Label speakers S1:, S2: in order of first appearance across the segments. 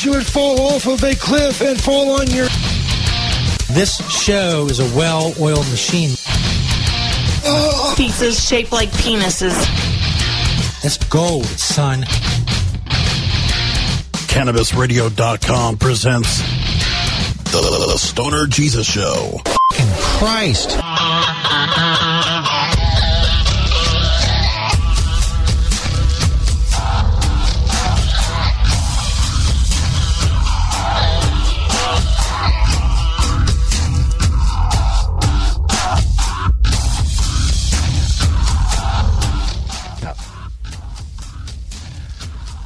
S1: I you would fall off of a cliff and fall on your.
S2: This show is a well oiled machine. Oh.
S3: Pizzas shaped like penises.
S2: That's gold, son.
S4: CannabisRadio.com presents the, the Stoner Jesus Show.
S2: Fucking Christ. Uh-huh.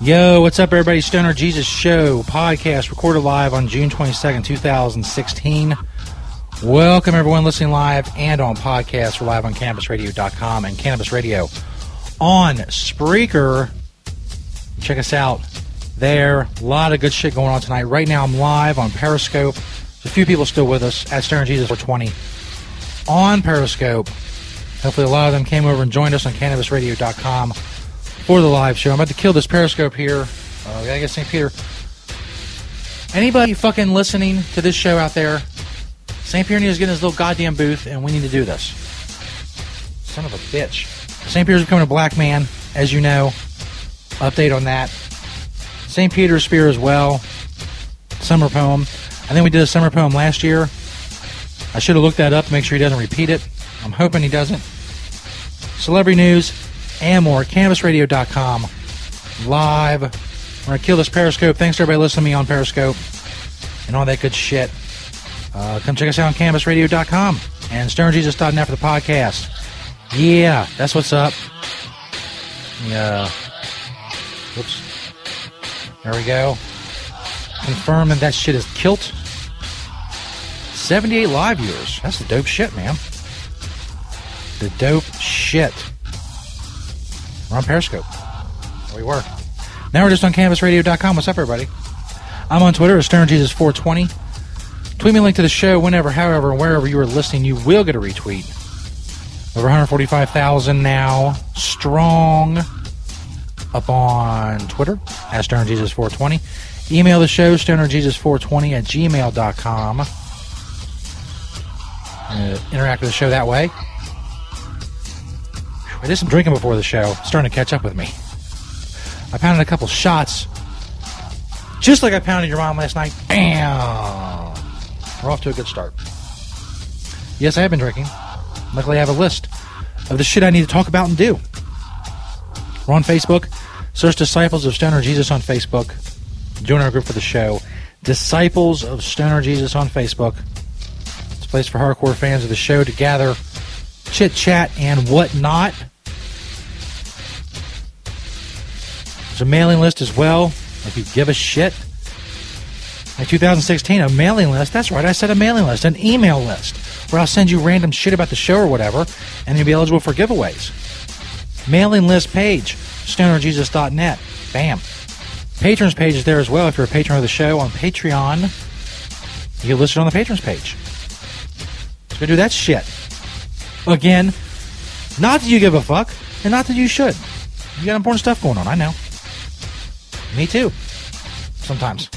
S2: Yo, what's up, everybody? Stoner Jesus Show podcast recorded live on June 22nd, 2016. Welcome, everyone listening live and on podcast. We're live on CannabisRadio.com and Cannabis Radio on Spreaker. Check us out there. A lot of good shit going on tonight. Right now, I'm live on Periscope. There's a few people still with us at Stoner Jesus 420 on Periscope. Hopefully, a lot of them came over and joined us on CannabisRadio.com for the live show. I'm about to kill this Periscope here. Uh, we gotta get St. Peter. Anybody fucking listening to this show out there? St. Peter needs to get in his little goddamn booth, and we need to do this. Son of a bitch. St. Peter's becoming a black man, as you know. Update on that. St. Peterspeare as well. Summer poem. I think we did a summer poem last year. I should have looked that up to make sure he doesn't repeat it. I'm hoping he doesn't. Celebrity news and more. CannabisRadio.com. Live. We're going to kill this Periscope. Thanks to everybody listening to me on Periscope and all that good shit. Uh, come check us out on CannabisRadio.com and StonerJesus.net for the podcast. Yeah, that's what's up. Yeah. Whoops. There we go. Confirm that that shit is kilt. 78 live viewers. That's the dope shit, man. The dope shit. We're on Periscope. We were. Now we're just on CannabisRadio.com. What's up, everybody? I'm on Twitter at StonerJesus420. Tweet me a link to the show whenever, however, and wherever you are listening. You will get a retweet. Over 145,000 now. Strong. Up on Twitter at StonerJesus420. Email the show, StonerJesus420 at gmail.com. Uh, interact with the show that way. I did some drinking before the show. Starting to catch up with me. I pounded a couple shots, just like I pounded your mom last night. Bam! We're off to a good start. Yes, I have been drinking. Luckily, I have a list of the shit I need to talk about and do. We're on Facebook. Search Disciples of Stoner Jesus on Facebook. Join our group for the show. Disciples of Stoner Jesus on Facebook. It's a place for hardcore fans of the show to gather, chit chat, and whatnot. A mailing list as well, if you give a shit. In 2016, a mailing list. That's right, I said a mailing list, an email list, where I'll send you random shit about the show or whatever, and you'll be eligible for giveaways. Mailing list page, stonerjesus.net. Bam. Patrons page is there as well. If you're a patron of the show on Patreon, you get listed on the patrons page. So do that shit. Again, not that you give a fuck, and not that you should. You got important stuff going on, I know. Me too. Sometimes.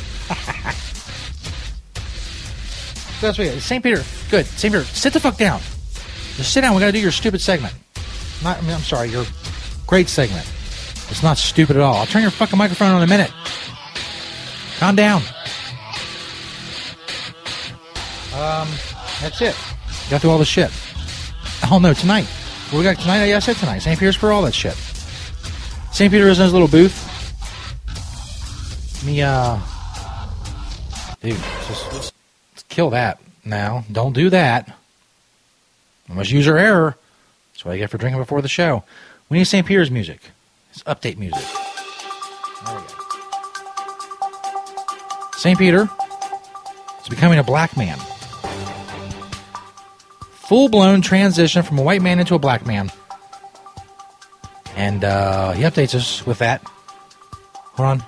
S2: That's what St. Peter. Good. St. Peter, sit the fuck down. Just sit down. We got to do your stupid segment. Not, I mean, I'm sorry, your great segment. It's not stupid at all. I'll turn your fucking microphone on in a minute. Calm down. Um, that's it. Got through all the shit. Oh no, tonight. What we got tonight? Yeah, I said tonight. St. Peter's for all that shit. St. Peter is in his little booth. Me, uh, dude, just, kill that now. Don't do that. I must use our error. That's what I get for drinking before the show. We need St. Peter's music. It's update music. There we go. St. Peter is becoming a black man. Full blown transition from a white man into a black man. And uh, he updates us with that. Hold on.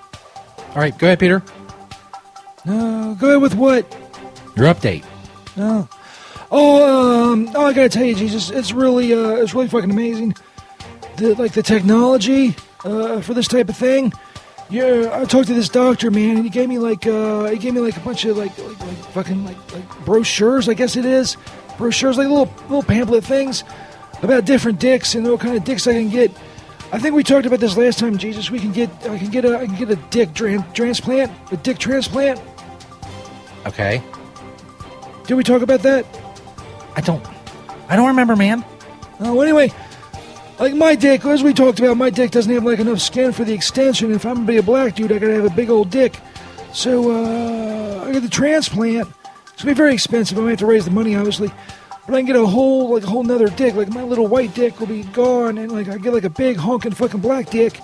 S2: All right, go ahead, Peter.
S1: No, go ahead with what?
S2: Your update.
S1: No. Oh, um, oh, I gotta tell you, Jesus, it's really, uh, it's really fucking amazing. The like the technology uh, for this type of thing. Yeah, I talked to this doctor, man, and he gave me like, uh, he gave me like a bunch of like, like, like fucking like, like brochures, I guess it is, brochures, like little little pamphlet things about different dicks and what kind of dicks I can get. I think we talked about this last time, Jesus. We can get, I can get a, I can get a dick tran- transplant, a dick transplant.
S2: Okay.
S1: Did we talk about that?
S2: I don't. I don't remember, man.
S1: Oh, anyway, like my dick, as we talked about, my dick doesn't have like enough skin for the extension. If I'm gonna be a black dude, I gotta have a big old dick. So uh, I got the transplant. It's gonna be very expensive. I might have to raise the money, obviously. But I can get a whole like a whole nother dick. Like my little white dick will be gone, and like I get like a big honking fucking black dick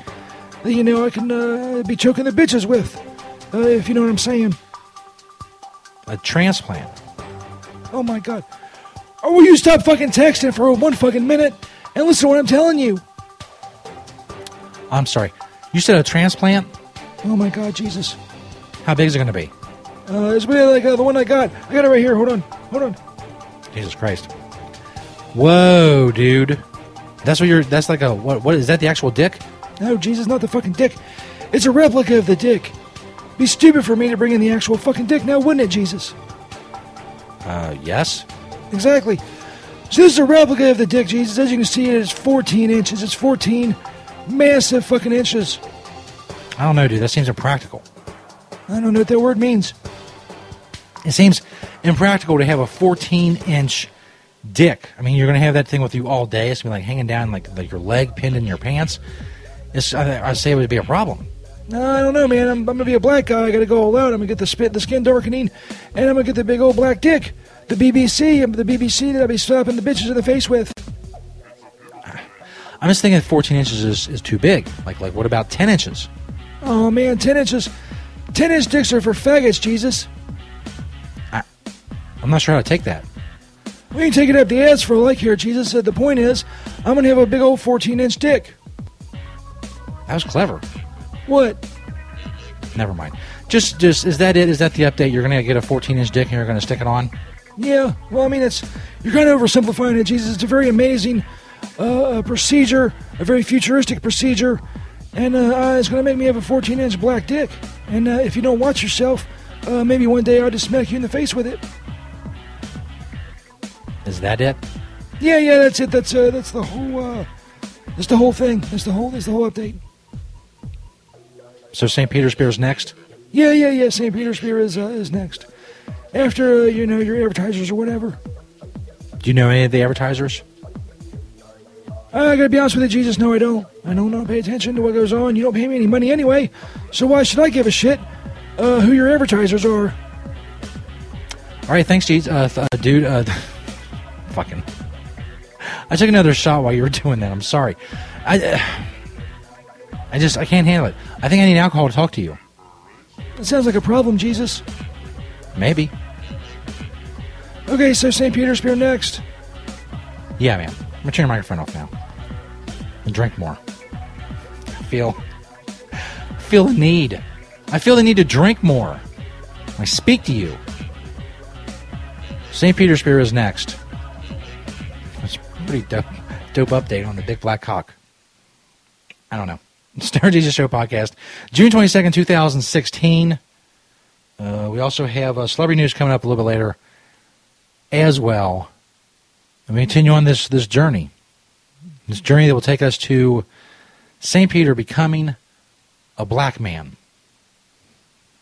S1: that you know I can uh, be choking the bitches with, uh, if you know what I'm saying.
S2: A transplant.
S1: Oh my god. Or will you stop fucking texting for one fucking minute and listen to what I'm telling you?
S2: I'm sorry. You said a transplant?
S1: Oh my god, Jesus.
S2: How big is it going to be?
S1: Uh, it's really like uh, the one I got. I got it right here. Hold on. Hold on.
S2: Jesus Christ. Whoa, dude. That's what you're. That's like a. What? What is that? The actual dick?
S1: No, Jesus, not the fucking dick. It's a replica of the dick. Be stupid for me to bring in the actual fucking dick now, wouldn't it, Jesus?
S2: Uh, yes.
S1: Exactly. So this is a replica of the dick, Jesus. As you can see, it is 14 inches. It's 14 massive fucking inches.
S2: I don't know, dude. That seems impractical.
S1: I don't know what that word means.
S2: It seems impractical to have a 14 inch dick. I mean, you're going to have that thing with you all day. It's going to be like hanging down like, like your leg pinned in your pants. It's, I, I say it would be a problem.
S1: No, I don't know, man. I'm, I'm gonna be a black guy. I gotta go all out. I'm gonna get the spit, the skin darkening, and I'm gonna get the big old black dick. The BBC, and the BBC that I'll be slapping the bitches in the face with.
S2: I'm just thinking 14 inches is, is too big. Like, like what about 10 inches?
S1: Oh man, 10 inches. 10 inch dicks are for faggots, Jesus.
S2: I'm not sure how to take that.
S1: We ain't taking up the ass for a like here, Jesus. Said the point is, I'm gonna have a big old 14 inch dick.
S2: That was clever.
S1: What?
S2: Never mind. Just, just is that it? Is that the update? You're going to get a 14 inch dick and you're going to stick it on?
S1: Yeah, well, I mean, it's you're kind of oversimplifying it, Jesus. It's a very amazing uh, procedure, a very futuristic procedure, and uh, it's going to make me have a 14 inch black dick. And uh, if you don't watch yourself, uh, maybe one day I'll just smack you in the face with it.
S2: Is that it?
S1: Yeah, yeah, that's it. That's uh, that's the whole. Uh, that's the whole thing. That's the whole. That's the whole update.
S2: So St. Peterspeare's next?
S1: Yeah, yeah, yeah. St. Peterspeare is uh, is next. After uh, you know your advertisers or whatever.
S2: Do you know any of the advertisers?
S1: I gotta be honest with you, Jesus. No, I don't. I don't know. Pay attention to what goes on. You don't pay me any money anyway, so why should I give a shit uh, who your advertisers are?
S2: All right, thanks, Jesus. Uh, th- uh, dude, uh, fucking. I took another shot while you were doing that. I'm sorry. I, I just, I can't handle it. I think I need alcohol to talk to you.
S1: That sounds like a problem, Jesus.
S2: Maybe.
S1: Okay, so St. Peterspeare next.
S2: Yeah, man. I'm gonna turn your microphone off now. And drink more. I feel, I feel the need. I feel the need to drink more. I speak to you. St. Peterspeare is next. Pretty dope, dope update on the big black Hawk. I don't know. Stoner Jesus Show podcast, June 22nd, 2016. Uh, we also have uh, celebrity news coming up a little bit later as well. And we continue on this, this journey. This journey that will take us to St. Peter becoming a black man.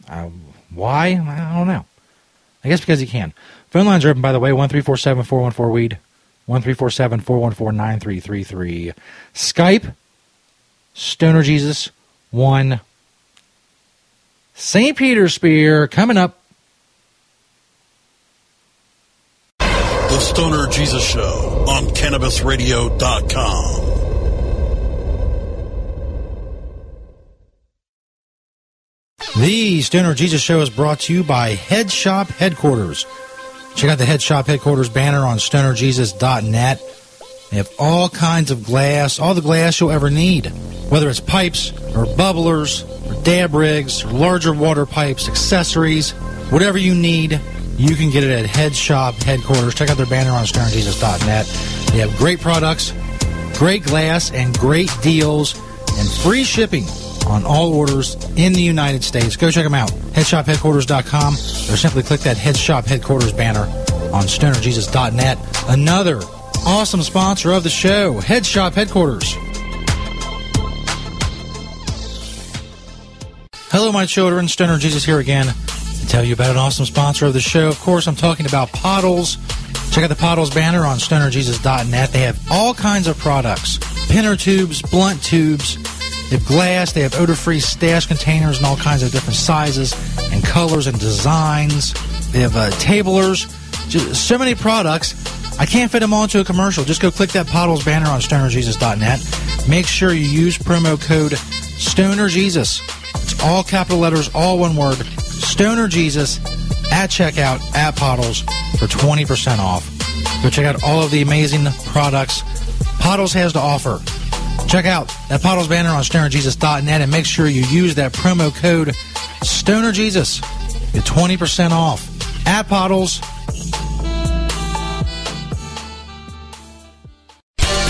S2: Uh, why? I don't know. I guess because he can. Phone lines are open, by the way, 1347 414 weed, 1347 414 9333. Skype, Stoner Jesus 1. St. Peterspeare coming up.
S4: The Stoner Jesus Show on CannabisRadio.com.
S2: The Stoner Jesus Show is brought to you by Head Shop Headquarters Check out the Head Shop Headquarters banner on stonerjesus.net. They have all kinds of glass, all the glass you'll ever need, whether it's pipes or bubblers or dab rigs or larger water pipes, accessories, whatever you need, you can get it at Head Shop Headquarters. Check out their banner on stonerjesus.net. They have great products, great glass, and great deals, and free shipping on all orders in the United States. Go check them out. HeadshopHeadquarters.com or simply click that Head Shop Headquarters banner on stonerjesus.net. Another awesome sponsor of the show, Head Shop Headquarters. Hello, my children. Stoner Jesus here again to tell you about an awesome sponsor of the show. Of course, I'm talking about Pottles. Check out the Pottles banner on stonerjesus.net. They have all kinds of products pinner tubes, blunt tubes. They have glass. They have odor free stash containers in all kinds of different sizes and colors and designs. They have uh, tablers. Just so many products. I can't fit them all into a commercial. Just go click that Pottles banner on stonerjesus.net. Make sure you use promo code StonerJesus. It's all capital letters, all one word. StonerJesus at checkout at Pottles for 20% off. Go check out all of the amazing products Pottles has to offer. Check out that Pottles banner on stonerjesus.net and make sure you use that promo code StonerJesus. Get 20% off at Pottles.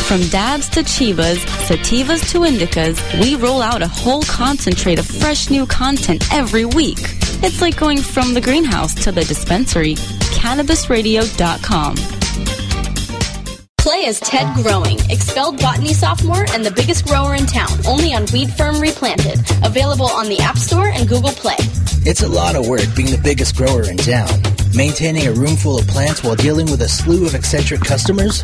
S3: From dabs to chivas, sativas to indicas, we roll out a whole concentrate of fresh new content every week. It's like going from the greenhouse to the dispensary. CannabisRadio.com.
S5: Play as Ted Growing, expelled botany sophomore and the biggest grower in town, only on Weed Firm Replanted. Available on the App Store and Google Play.
S6: It's a lot of work being the biggest grower in town. Maintaining a room full of plants while dealing with a slew of eccentric customers?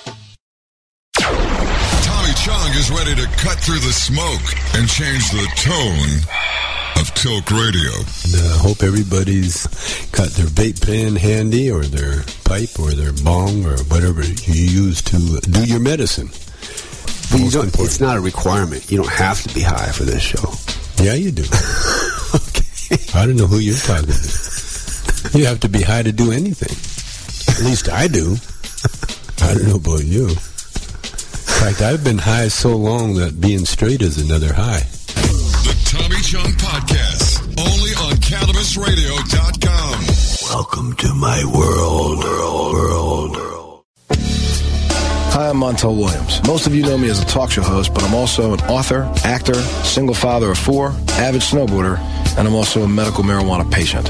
S7: Tommy Chong is ready to cut through the smoke and change the tone of Talk Radio.
S8: I hope everybody's got their vape pen handy or their pipe or their bong or whatever you use to do your medicine.
S9: But you don't, it's not a requirement. You don't have to be high for this show.
S8: Yeah, you do. okay. I don't know who you're talking to. You have to be high to do anything. At least I do. I don't know about you. In fact, I've been high so long that being straight is another high.
S7: The Tommy Chong Podcast, only on CannabisRadio.com.
S8: Welcome to my world, world, world, world.
S10: Hi, I'm Montel Williams. Most of you know me as a talk show host, but I'm also an author, actor, single father of four, avid snowboarder, and I'm also a medical marijuana patient.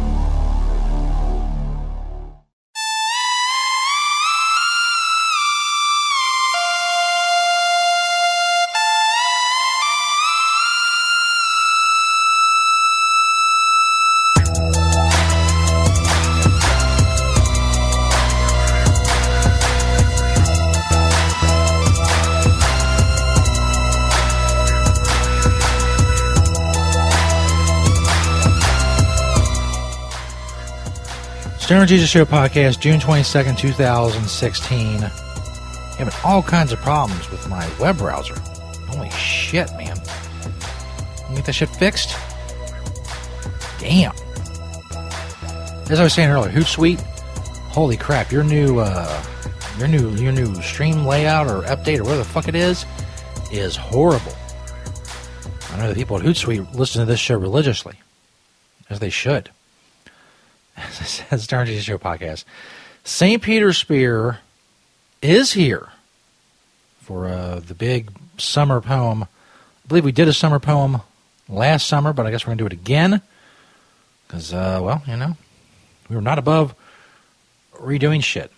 S2: Jesus Show podcast, June 22nd, 2016. Having all kinds of problems with my web browser. Holy shit, man. Get that shit fixed? Damn. As I was saying earlier, Hootsuite, holy crap, your new uh your new your new stream layout or update or whatever the fuck it is is horrible. I know the people at Hootsuite listen to this show religiously, as they should. As I said, Stoner Jesus Show podcast. St. Peterspeare is here for uh, the big summer poem. I believe we did a summer poem last summer, but I guess we're going to do it again. Because, uh, well, you know, we were not above redoing shit.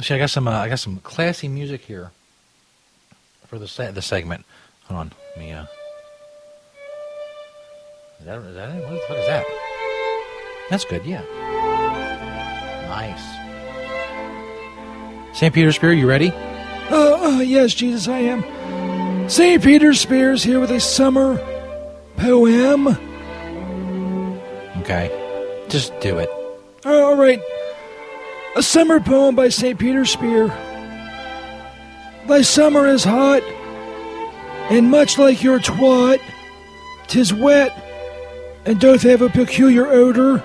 S2: See, I got some, uh, I got some classy music here for the se- the segment. Hold on, let me. Uh, is that is that it? What the fuck is that? That's good. Yeah. Nice. St. Peterspeare, you ready?
S1: Uh, uh, yes, Jesus, I am. St. Peterspeare's here with a summer poem.
S2: Okay. Just do it.
S1: Uh, all right. A summer poem by St. Peterspeare. Thy summer is hot, and much like your twat, tis wet, and doth have a peculiar odor.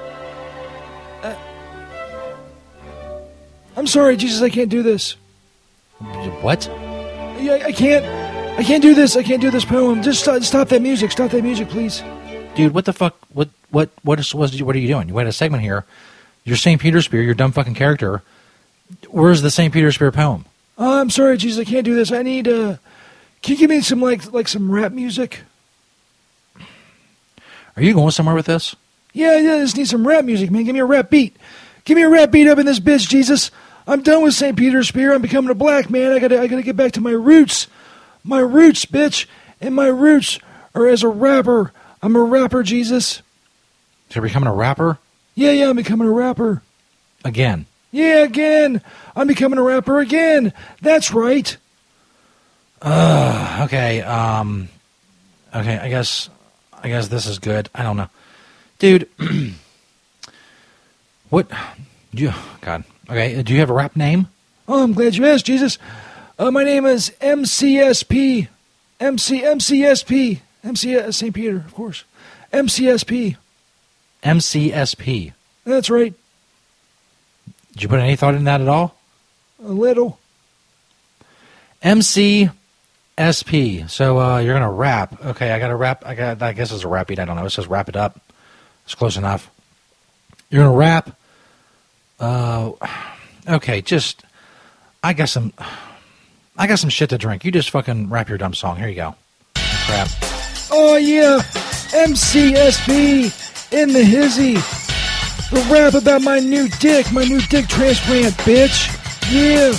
S1: I'm sorry, Jesus, I can't do this.
S2: What?
S1: Yeah, I can't. I can't do this. I can't do this poem. Just stop, stop that music. Stop that music, please.
S2: Dude, what the fuck? What what what is what, what are you doing? You had a segment here. You're St. Peterspeare. You're dumb fucking character. Where's the St. Peterspeare poem?
S1: Oh, I'm sorry, Jesus. I can't do this. I need. Uh, can you give me some like like some rap music?
S2: Are you going somewhere with this?
S1: Yeah, yeah. I just need some rap music, man. Give me a rap beat. Give me a rap beat up in this bitch, Jesus. I'm done with St. Peterspeare. I'm becoming a black man. I gotta I gotta get back to my roots. My roots, bitch. And my roots are as a rapper. I'm a rapper, Jesus.
S2: So you're becoming a rapper
S1: Yeah, yeah. I'm becoming a rapper.
S2: again.
S1: Yeah, again. I'm becoming a rapper again. That's right.
S2: Uh, okay. Um, okay. I guess. I guess this is good. I don't know, dude. what? You? God. Okay. Do you have a rap name?
S1: Oh, I'm glad you asked, Jesus. Uh, my name is MCSP. MC MCSP. MC uh, St. Peter, of course. MCSP.
S2: MCSP.
S1: That's right.
S2: Did you put any thought in that at all?
S1: A little.
S2: MCSP. So uh, you're gonna rap. Okay, I got to rap. I got. I guess it's a rap beat. I don't know. It says wrap it up. It's close enough. You're gonna rap. Uh, okay. Just. I got some. I got some shit to drink. You just fucking rap your dumb song. Here you go. Crap.
S1: Oh yeah, MCSP in the hizzy. The rap about my new dick, my new dick transplant, bitch. Yeah,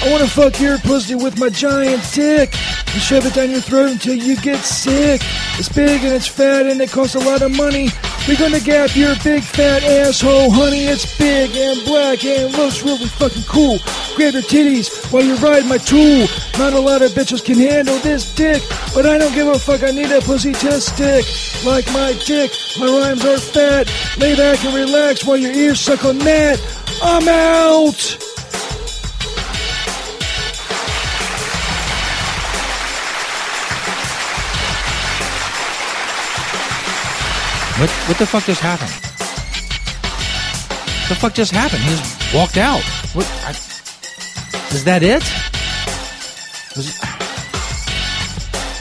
S1: I wanna fuck your pussy with my giant dick and shove it down your throat until you get sick. It's big and it's fat and it costs a lot of money. We're gonna gap your big fat asshole, honey. It's big and black and looks really fucking cool. Grab your titties while you ride my tool. Not a lot of bitches can handle this dick, but I don't give a fuck. I need a pussy to stick like my dick. My rhymes are fat. Lay back and relax while your ears suck on that. I'm out.
S2: What what the fuck just happened? What the fuck just happened? He just walked out. What? I, is that it? Was?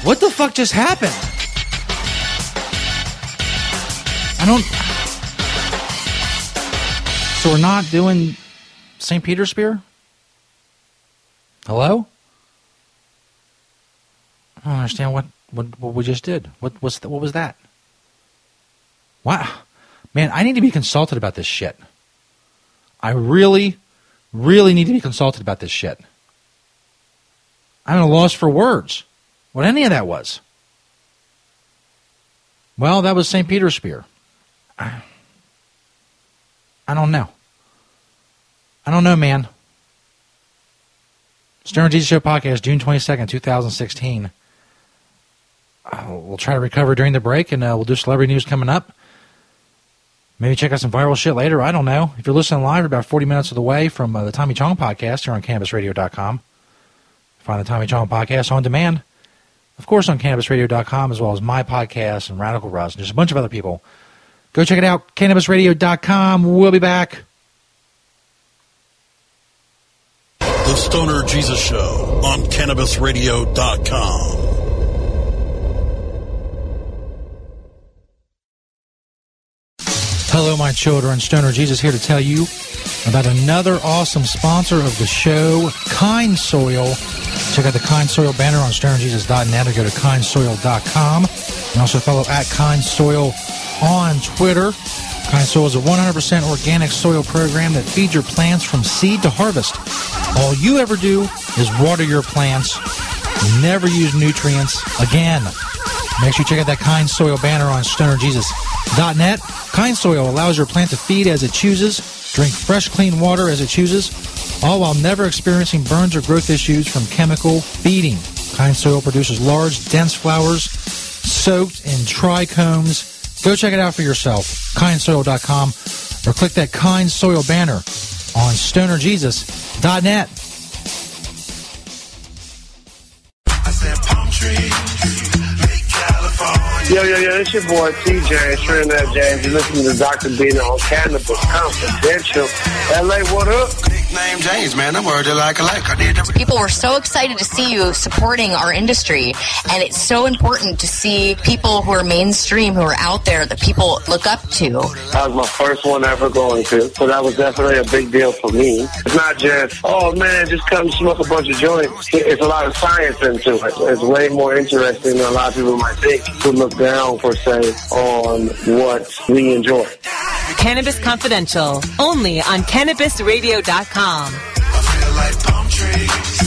S2: What the fuck just happened? I don't. So we're not doing St. Peterspeare? Hello? I don't understand what, what, what we just did. What was what was that? Wow. Man, I need to be consulted about this shit. I really, really need to be consulted about this shit. I'm at a loss for words. What any of that was. Well, that was St. Peterspeare. I, I don't know. I don't know, man. Stoner Jesus Show Podcast, June 22nd, 2016. Uh, we'll try to recover during the break, and uh, we'll do celebrity news coming up. Maybe check out some viral shit later. I don't know. If you're listening live, you're about 40 minutes of the way from uh, the Tommy Chong podcast here on CannabisRadio.com. Find the Tommy Chong podcast on demand, of course, on CannabisRadio.com, as well as my podcast and Radical Russ and just a bunch of other people. Go check it out, CannabisRadio.com. We'll be back.
S4: The Stoner Jesus Show on CannabisRadio.com.
S2: Hello, my children. Stoner Jesus here to tell you about another awesome sponsor of the show, Kind Soil. Check out the Kind Soil banner on stonerjesus.net or go to kindsoil.com. And also follow at Kind Soil on Twitter. Kind Soil is a 100% organic soil program that feeds your plants from seed to harvest. All you ever do is water your plants. Never use nutrients again. Make sure you check out that Kind Soil banner on stonerjesus.net. Kind Soil allows your plant to feed as it chooses, drink fresh, clean water as it chooses, all while never experiencing burns or growth issues from chemical feeding. Kind Soil produces large, dense flowers soaked in trichomes. Go check it out for yourself. KindSoil.com or click that Kind Soil banner on stonerjesus.net.
S11: it's your boy TJ, Trinidad James. You're listening to Dr. Bina on Cannabis Confidential. LA, what up?
S12: Name James, man. I'm already like a like. I did everything.
S13: People were so excited to see you supporting our industry, and it's so important to see people who are mainstream, who are out there, that people look up to.
S11: That was my first one ever going to, so that was definitely a big deal for me. It's not just, oh man, just come smoke a bunch of joints. It's a lot of science into it. It's way more interesting than a lot of people might think to look down, per se, on what we enjoy.
S14: Cannabis Confidential, only on CannabisRadio.com palm trees.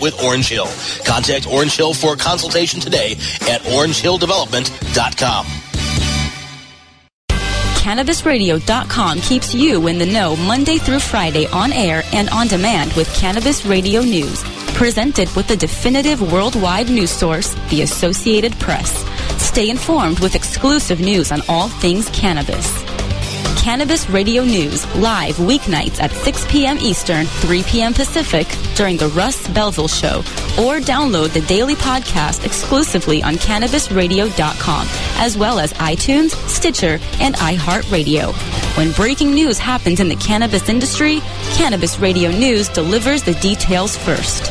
S15: with Orange Hill. Contact Orange Hill for a consultation today at orangehilldevelopment.com.
S3: CannabisRadio.com keeps you in the know Monday through Friday on air and on demand with Cannabis Radio News. Presented with the definitive worldwide news source, the Associated Press. Stay informed with exclusive news on all things cannabis. Cannabis Radio News, live weeknights at 6 p.m. Eastern, 3 p.m. Pacific during the Russ Belville Show, or download the daily podcast exclusively on CannabisRadio.com, as well as iTunes, Stitcher, and iHeartRadio. When breaking news happens in the cannabis industry, Cannabis Radio News delivers the details first.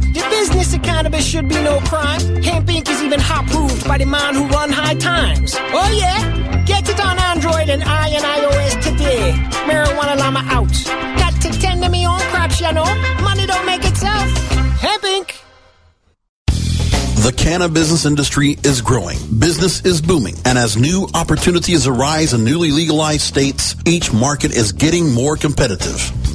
S16: The business of cannabis should be no crime. Hemp Inc. is even hot proved by the man who run high times. Oh yeah? Get it on Android and I and iOS today. Marijuana Llama out. Got to tend to me own crops, you know. Money don't make itself. Hemp Inc.
S4: The cannabis business industry is growing. Business is booming. And as new opportunities arise in newly legalized states, each market is getting more competitive.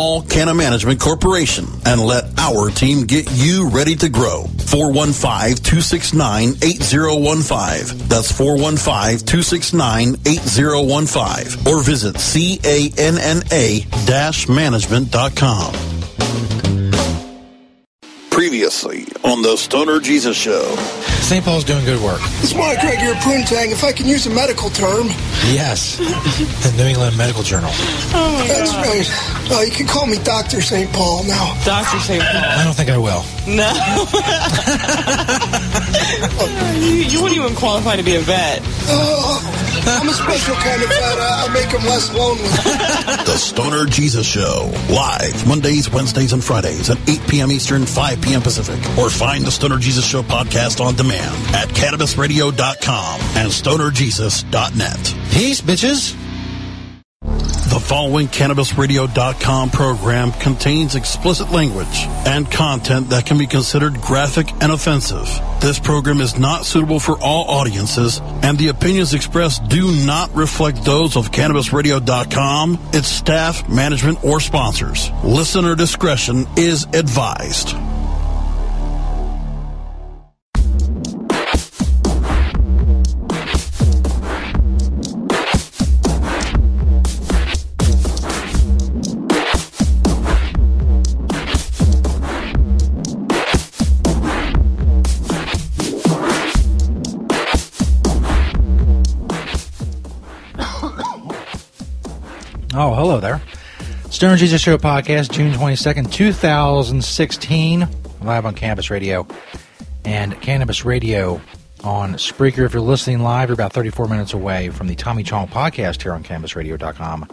S4: Canna Management Corporation and let our team get you ready to grow. 415-269-8015. That's 415-269-8015. Or visit canna-management.com.
S17: Previous
S4: on the Stoner Jesus Show.
S2: St. Paul's doing good work.
S17: It's my Greg here, Poontang, if I can use a medical term.
S2: Yes. the New England Medical Journal.
S17: Oh my That's God. right. Uh, you can call me Dr. St. Paul now.
S18: Dr. St. Paul.
S2: I don't think I will.
S18: No. you, you wouldn't even qualify to be a vet.
S17: Uh, I'm a special kind of vet. I'll make them less lonely.
S4: the Stoner Jesus Show. Live Mondays, Wednesdays, and Fridays at 8 p.m. Eastern, 5 p.m. Pacific. Or find the Stoner Jesus Show podcast on demand at CannabisRadio.com and StonerJesus.net.
S2: Peace, bitches.
S4: The following CannabisRadio.com program contains explicit language and content that can be considered graphic and offensive. This program is not suitable for all audiences, and the opinions expressed do not reflect those of CannabisRadio.com, its staff, management, or sponsors. Listener discretion is advised.
S2: Oh, hello there. Stoner Jesus Show podcast, June 22nd, 2016, live on Cannabis Radio and Cannabis Radio on Spreaker. If you're listening live, you're about 34 minutes away from the Tommy Chong podcast here on CannabisRadio.com.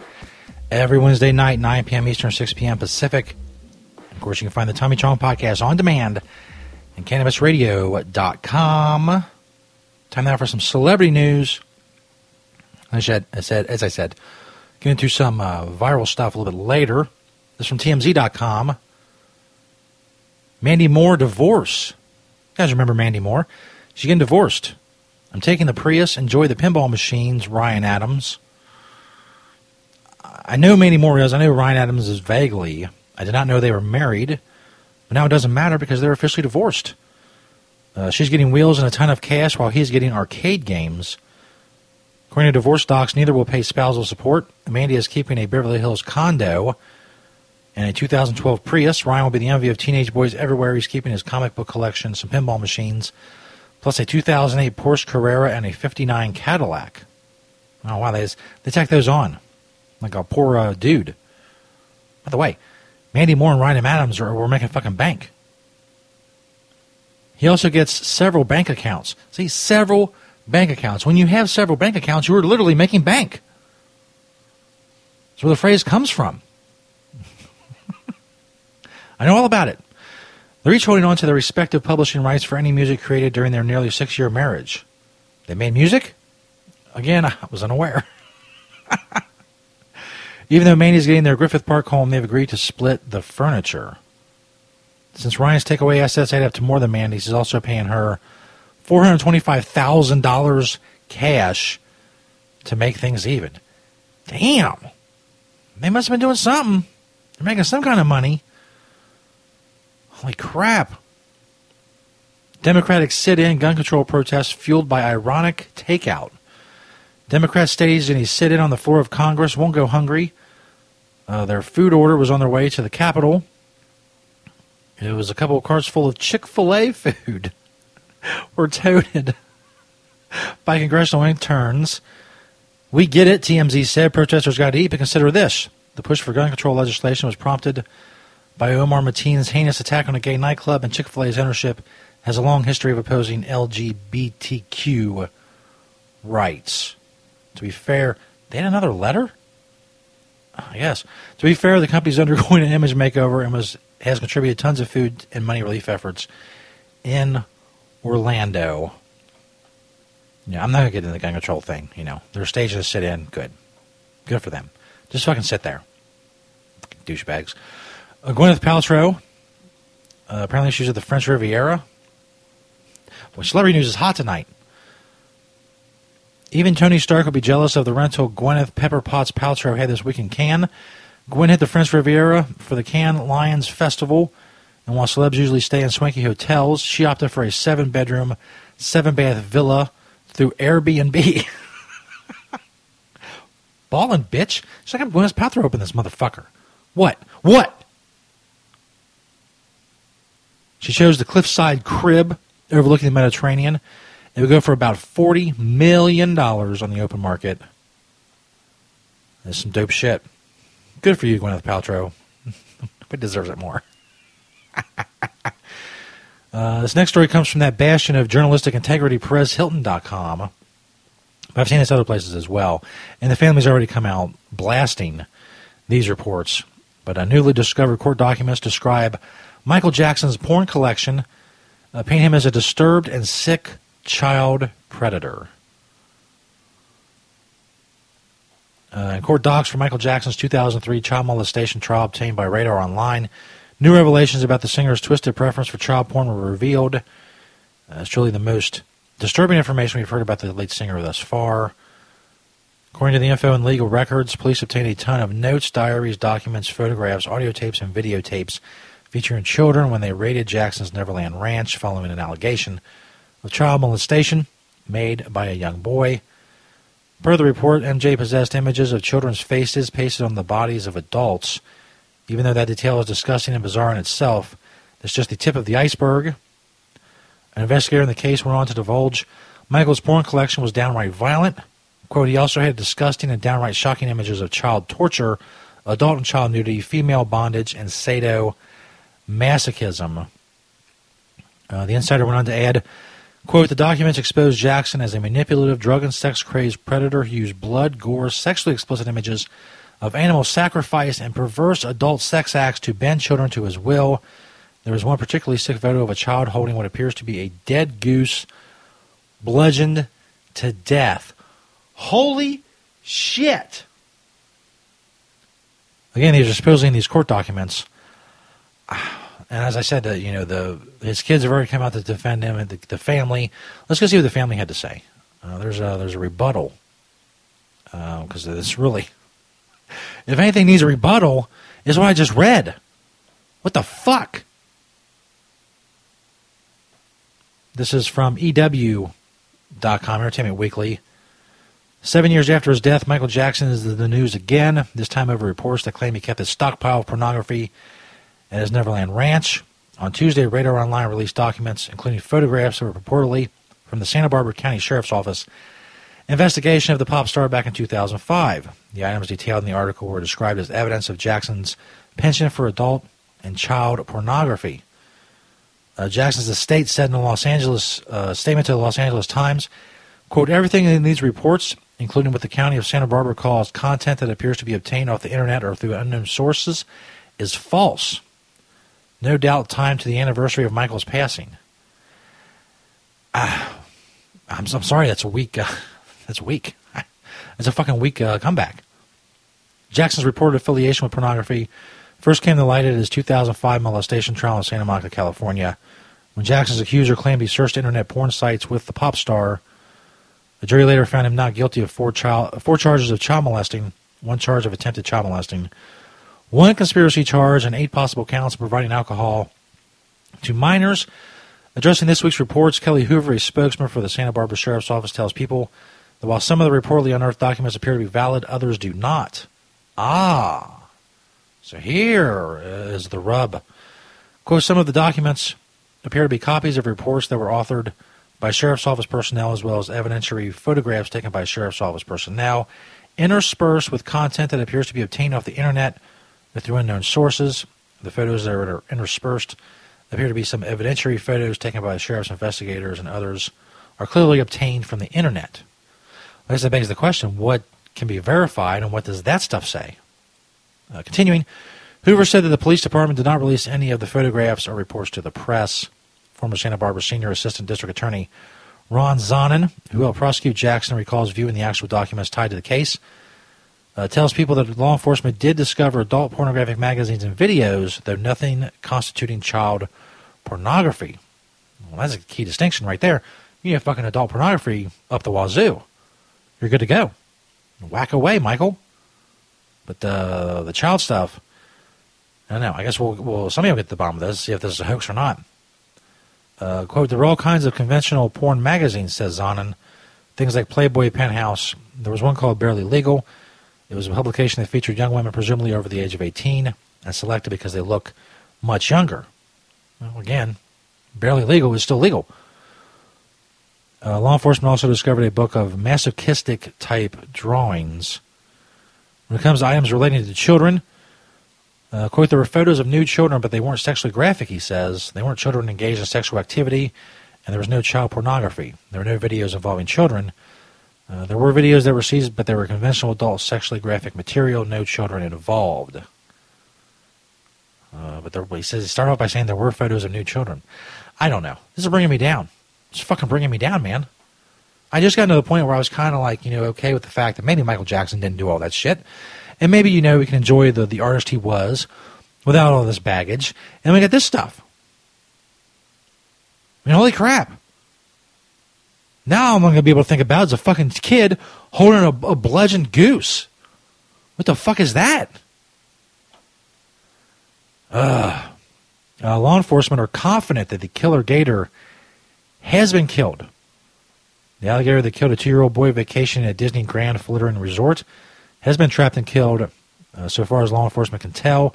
S2: Every Wednesday night, 9 p.m. Eastern, 6 p.m. Pacific. Of course, you can find the Tommy Chong podcast on demand and CannabisRadio.com. Time now for some celebrity news. I said, I said, as I said, Get into some uh, viral stuff a little bit later. This is from TMZ.com. Mandy Moore divorce. You guys remember Mandy Moore? She's getting divorced. I'm taking the Prius. Enjoy the pinball machines. Ryan Adams. I know Mandy Moore is. I know Ryan Adams is vaguely. I did not know they were married. But now it doesn't matter because they're officially divorced. Uh, she's getting wheels and a ton of cash while he's getting arcade games. According to divorce docs, neither will pay spousal support. Mandy is keeping a Beverly Hills condo and a 2012 Prius. Ryan will be the envy of teenage boys everywhere. He's keeping his comic book collection, some pinball machines, plus a 2008 Porsche Carrera and a 59 Cadillac. Oh, wow, they, they tack those on like a poor uh, dude. By the way, Mandy Moore and Ryan Adams are, were making fucking bank. He also gets several bank accounts. See, several bank accounts. When you have several bank accounts, you are literally making bank. That's where the phrase comes from. I know all about it. They're each holding on to their respective publishing rights for any music created during their nearly six year marriage. They made music? Again, I was unaware. Even though Mandy's getting their Griffith Park home, they've agreed to split the furniture. Since Ryan's takeaway assets add up to more than Mandy's, he's also paying her $425,000 cash to make things even. Damn. They must have been doing something. They're making some kind of money. Holy crap. Democratic sit in gun control protests fueled by ironic takeout. Democrats staged in on the floor of Congress, won't go hungry. Uh, their food order was on their way to the Capitol. It was a couple of carts full of Chick fil A food were toted by congressional interns. We get it, TMZ said. Protesters got to eat, but consider this. The push for gun control legislation was prompted by Omar Mateen's heinous attack on a gay nightclub, and Chick fil A's ownership has a long history of opposing LGBTQ rights. To be fair, they had another letter? Ah, yes. To be fair, the company's undergoing an image makeover and was has contributed tons of food and money relief efforts in Orlando. Yeah, I'm not gonna get into the gun control thing. You know, they're staging to sit in. Good, good for them. Just fucking sit there, douchebags. Uh, Gwyneth Paltrow. Uh, apparently, she's at the French Riviera. Well, celebrity news is hot tonight. Even Tony Stark would be jealous of the rental Gwyneth Pepper Potts Paltrow had this week in Cannes. Hit the French Riviera for the Cannes Lions Festival, and while celebs usually stay in swanky hotels, she opted for a seven bedroom, seven bath villa through Airbnb. Ballin' bitch. She's like, I'm going Gwyneth Paltrow open this motherfucker. What? What? She chose the cliffside crib overlooking the Mediterranean. It would go for about $40 million on the open market. That's some dope shit. Good for you, Gwyneth Paltrow. but deserves it more. Uh, this next story comes from that bastion of journalistic integrity, PerezHilton.com. I've seen this other places as well. And the family's already come out blasting these reports. But uh, newly discovered court documents describe Michael Jackson's porn collection, uh, paint him as a disturbed and sick child predator. Uh, court docs for Michael Jackson's 2003 child molestation trial obtained by Radar Online. New revelations about the singer's twisted preference for child porn were revealed. Uh, it's truly the most disturbing information we've heard about the late singer thus far. According to the info and legal records, police obtained a ton of notes, diaries, documents, photographs, audio tapes, and videotapes featuring children when they raided Jackson's Neverland Ranch following an allegation of child molestation made by a young boy. Per the report, MJ possessed images of children's faces pasted on the bodies of adults. Even though that detail is disgusting and bizarre in itself, it's just the tip of the iceberg. An investigator in the case went on to divulge Michael's porn collection was downright violent. Quote, he also had disgusting and downright shocking images of child torture, adult and child nudity, female bondage, and sadomasochism. Uh, the insider went on to add, quote, the documents expose Jackson as a manipulative, drug and sex crazed predator who used blood, gore, sexually explicit images of animal sacrifice and perverse adult sex acts to bend children to his will. There was one particularly sick photo of a child holding what appears to be a dead goose bludgeoned to death. Holy shit! Again, these are supposedly in these court documents. And as I said, uh, you know, the his kids have already come out to defend him and the, the family. Let's go see what the family had to say. Uh, there's a there's a rebuttal because uh, it's really, if anything needs a rebuttal, is what I just read. What the fuck? This is from EW.com, Entertainment Weekly. Seven years after his death, Michael Jackson is in the news again, this time over reports that claim he kept a stockpile of pornography at his Neverland Ranch. On Tuesday, Radar Online released documents, including photographs that were purportedly from the Santa Barbara County Sheriff's Office investigation of the pop star back in 2005. The items detailed in the article were described as evidence of Jackson's penchant for adult and child pornography. Uh, Jackson's estate said in a Los Angeles uh, statement to the Los Angeles Times, "quote Everything in these reports, including what the county of Santa Barbara calls content that appears to be obtained off the internet or through unknown sources, is false. No doubt, timed to the anniversary of Michael's passing. Uh, I'm, I'm sorry, that's a weak. Uh, that's weak. That's a fucking weak uh, comeback. Jackson's reported affiliation with pornography first came to light at his 2005 molestation trial in Santa Monica, California, when Jackson's accuser claimed he searched internet porn sites with the pop star. The jury later found him not guilty of four, child, four charges of child molesting, one charge of attempted child molesting, one conspiracy charge, and eight possible counts of providing alcohol to minors. Addressing this week's reports, Kelly Hoover, a spokesman for the Santa Barbara Sheriff's Office, tells people while some of the reportedly unearthed documents appear to be valid, others do not. Ah, so here is the rub. Course, some of the documents appear to be copies of reports that were authored by Sheriff's Office personnel as well as evidentiary photographs taken by Sheriff's Office personnel, interspersed with content that appears to be obtained off the internet or through unknown sources. The photos that are interspersed appear to be some evidentiary photos taken by sheriff's investigators, and others are clearly obtained from the internet. I guess that begs the question what can be verified, and what does that stuff say? Uh, continuing, Hoover said that the police department did not release any of the photographs or reports to the press. Former Santa Barbara Senior Assistant District Attorney Ron Zonen, who helped prosecute Jackson, recalls viewing the actual documents tied to the case. Uh, tells people that law enforcement did discover adult pornographic magazines and videos, though nothing constituting child pornography. Well, that's a key distinction right there. You have fucking adult pornography up the wazoo. You're good to go. Whack away, Michael. But the the child stuff, I don't know. I guess we'll, we'll somebody will get to the bottom of this, see if this is a hoax or not. Uh, quote, there were all kinds of conventional porn magazines, says Zonen. Things like Playboy Penthouse. There was one called Barely Legal. It was a publication that featured young women, presumably over the age of 18, and selected because they look much younger. Well, again, barely legal is still legal. Uh, law enforcement also discovered a book of masochistic type drawings. When it comes to items relating to children, uh, quote, there were photos of nude children, but they weren't sexually graphic, he says. They weren't children engaged in sexual activity, and there was no child pornography. There were no videos involving children. Uh, there were videos that were seized, but they were conventional adult sexually graphic material, no children involved. Uh, but there, he says he started off by saying there were photos of nude children. I don't know. This is bringing me down. It's fucking bringing me down, man. I just got to the point where I was kind of like, you know, okay with the fact that maybe Michael Jackson didn't do all that shit. And maybe, you know, we can enjoy the, the artist he was without all this baggage. And we got this stuff. I mean, holy crap. Now I'm going to be able to think about is a fucking kid holding a, a bludgeoned goose. What the fuck is that? Ugh. Uh, law enforcement are confident that the killer gator has been killed. The alligator that killed a two year old boy vacationing at Disney Grand Floridian Resort has been trapped and killed, uh, so far as law enforcement can tell.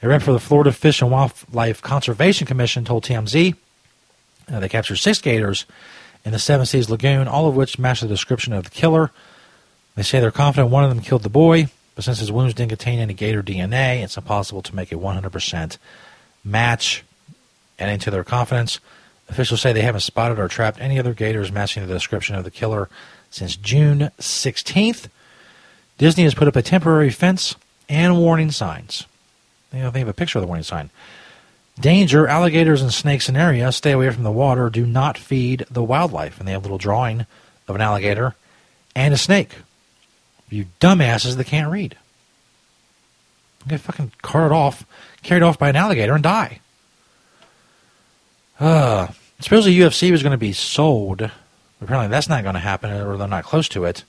S2: A rep for the Florida Fish and Wildlife Conservation Commission told TMZ uh, they captured six gators in the Seven Seas Lagoon, all of which match the description of the killer. They say they're confident one of them killed the boy, but since his wounds didn't contain any gator DNA, it's impossible to make a 100% match. Adding to their confidence, officials say they haven't spotted or trapped any other gators matching the description of the killer since June 16th. Disney has put up a temporary fence and warning signs. You know, they have a picture of the warning sign. Danger, alligators and snakes in area, stay away from the water, do not feed the wildlife. And they have a little drawing of an alligator and a snake. You dumbasses that can't read. Get fucking carted off, carried off by an alligator and die. Uh, supposedly UFC was going to be sold. Apparently that's not going to happen, or they're not close to it.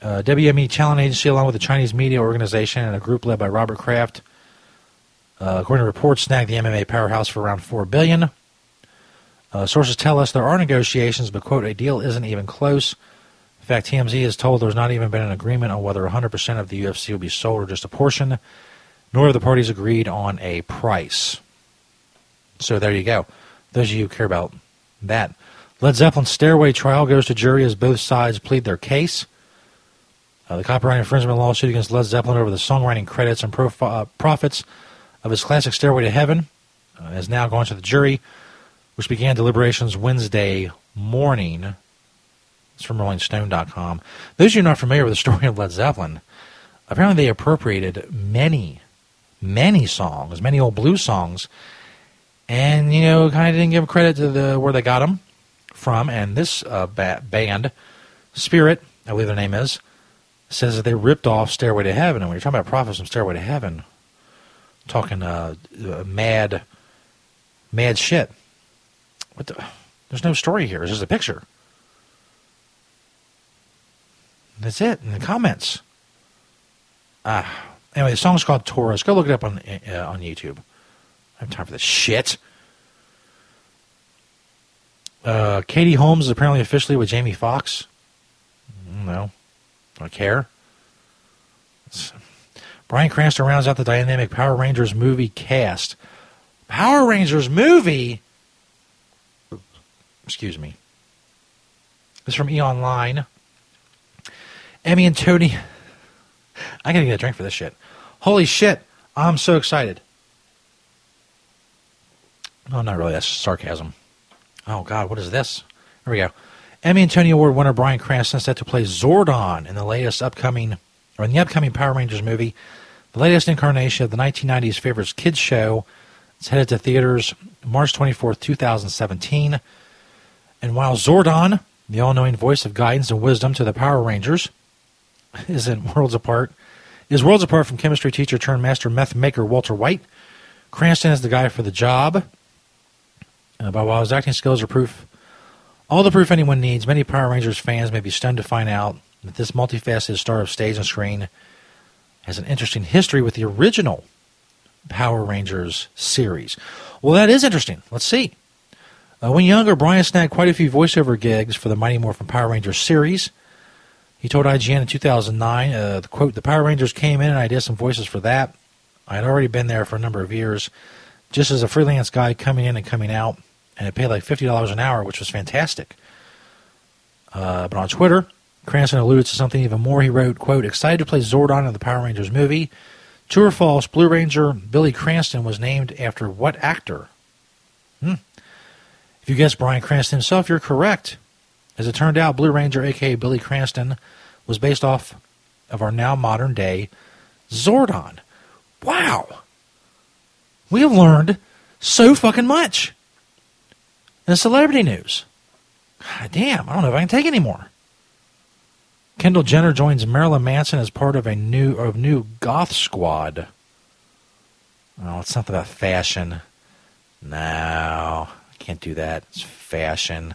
S2: Uh, WME Talent Agency, along with the Chinese media organization and a group led by Robert Kraft, uh, according to reports, snagged the MMA powerhouse for around four billion. Uh, sources tell us there are negotiations, but quote, a deal isn't even close. In fact, TMZ is told there's not even been an agreement on whether 100% of the UFC will be sold or just a portion, nor have the parties agreed on a price. So there you go. Those of you who care about that. Led Zeppelin's Stairway trial goes to jury as both sides plead their case. Uh, the copyright infringement lawsuit against Led Zeppelin over the songwriting credits and uh, profits of his classic Stairway to Heaven uh, has now gone to the jury, which began deliberations Wednesday morning. It's from RollingStone.com. Those of you not familiar with the story of Led Zeppelin, apparently they appropriated many, many songs, many old blues songs, and you know, kind of didn't give credit to the where they got them from. And this uh, ba- band, Spirit, I believe their name is, says that they ripped off Stairway to Heaven. And when you're talking about prophets from Stairway to Heaven, talking uh, uh, mad, mad shit. What the? There's no story here. It's just a picture. That's it. In the comments. Ah. Anyway, the song's called Taurus. Go look it up on uh, on YouTube. Have time for this shit. Uh, Katie Holmes is apparently officially with Jamie Foxx. No, don't care. It's, Bryan Cranston rounds out the dynamic Power Rangers movie cast. Power Rangers movie. Excuse me. This is from E Online. Emmy and Tony. I gotta get a drink for this shit. Holy shit! I'm so excited. Oh, not really. That's sarcasm. Oh God, what is this? Here we go. Emmy and Tony Award winner Bryan Cranston set to play Zordon in the latest upcoming, or in the upcoming Power Rangers movie, the latest incarnation of the 1990s favorites kids show. It's headed to theaters March 24th, 2017. And while Zordon, the all-knowing voice of guidance and wisdom to the Power Rangers, is in worlds apart, is worlds apart from chemistry teacher turned master meth maker Walter White. Cranston is the guy for the job. Uh, but while his acting skills are proof, all the proof anyone needs, many Power Rangers fans may be stunned to find out that this multifaceted star of stage and screen has an interesting history with the original Power Rangers series. Well, that is interesting. Let's see. Uh, when younger, Bryan snagged quite a few voiceover gigs for the Mighty Morphin Power Rangers series. He told IGN in 2009, uh, the quote, the Power Rangers came in and I did some voices for that. I had already been there for a number of years. just as a freelance guy coming in and coming out, and it paid like fifty dollars an hour, which was fantastic. Uh, but on Twitter, Cranston alluded to something even more. He wrote, "quote Excited to play Zordon in the Power Rangers movie. True or false? Blue Ranger Billy Cranston was named after what actor? Hmm. If you guessed Bryan Cranston himself, you're correct. As it turned out, Blue Ranger, aka Billy Cranston, was based off of our now modern day Zordon. Wow. We have learned so fucking much. In celebrity news. God damn, I don't know if I can take any more. Kendall Jenner joins Marilyn Manson as part of a new of new goth squad. Oh, it's something about fashion. No, I can't do that. It's fashion.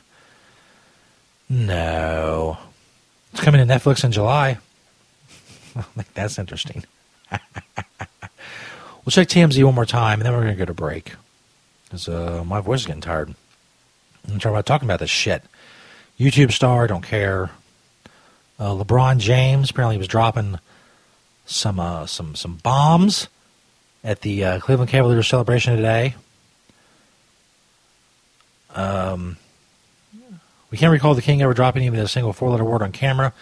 S2: No. It's coming to Netflix in July. I think that's interesting. we'll check TMZ one more time, and then we're going to go to break. Because uh, my voice is getting tired. I'm talking about talking about this shit. YouTube star, don't care. Uh, LeBron James apparently was dropping some uh, some some bombs at the uh, Cleveland Cavaliers celebration today. Um, we can't recall the King ever dropping even a single four-letter word on camera,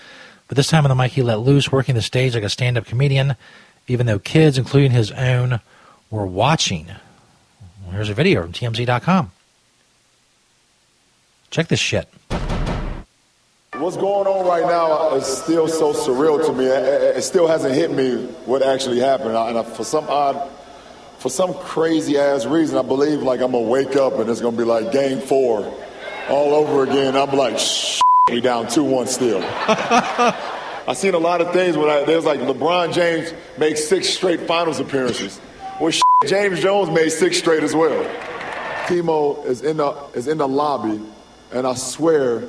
S2: but this time on the mic he let loose, working the stage like a stand-up comedian, even though kids, including his own, were watching. Here's a video from TMZ.com. Check this shit.
S19: What's going on right now is still so surreal to me. It, still hasn't hit me what actually happened. And for some odd, for some crazy ass reason, I believe like I'm gonna wake up and it's gonna be like game four all over again. I'm like, shh, we down two one still. I seen a lot of things when I, there's like LeBron James makes six straight finals appearances. Well, shit, James Jones made six straight as well. Timo is in the is in the lobby, and I swear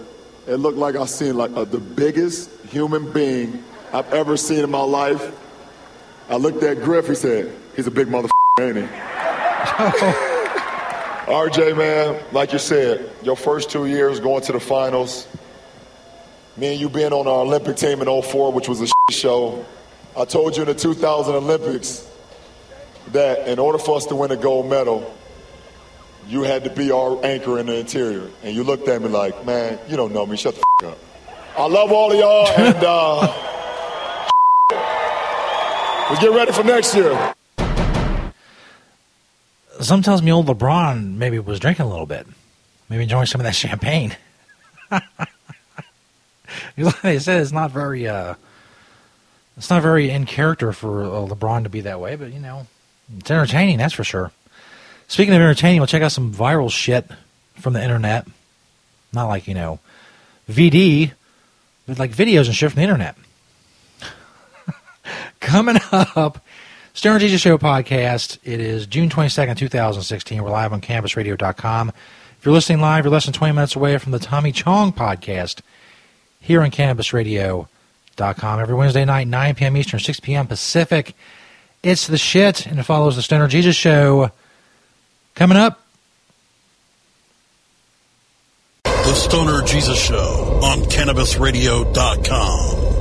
S19: it looked like I seen like the biggest human being I've ever seen in my life. I looked at Griff. He said, "He's a big motherfucker, ain't he?" RJ, man, like you said, your first two years going to the finals. Me and you being on our Olympic team in 04, which was a show. I told you in the 2000 Olympics that in order for us to win a gold medal, you had to be our anchor in the interior. And you looked at me like, man, you don't know me. Shut the f- up. I love all of y'all, and uh, let's get ready for next year.
S2: Some tells me old LeBron maybe was drinking a little bit, maybe enjoying some of that champagne. like they said, it's not very, uh, it's not very in character for uh, LeBron to be that way, but you know, it's entertaining, that's for sure. Speaking of entertaining, we'll check out some viral shit from the internet. Not like, you know, VD, but like videos and shit from the internet. Coming up, Stoner Jesus Show podcast. It is June 22nd, 2016. We're live on CannabisRadio.com. If you're listening live, you're less than 20 minutes away from the Tommy Chong podcast here on CannabisRadio.com. Every Wednesday night, 9 p.m. Eastern, 6 p.m. Pacific. It's the shit, and it follows the Stoner Jesus Show. Coming up,
S4: The Stoner Jesus Show on CannabisRadio.com.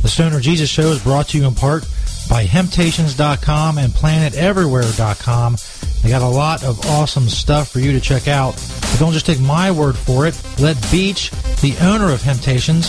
S2: The Stoner Jesus Show is brought to you in part by Hemptations.com and PlanetEverywhere.com. They got a lot of awesome stuff for you to check out. But don't just take my word for it. Let Beach, the owner of Hemptations,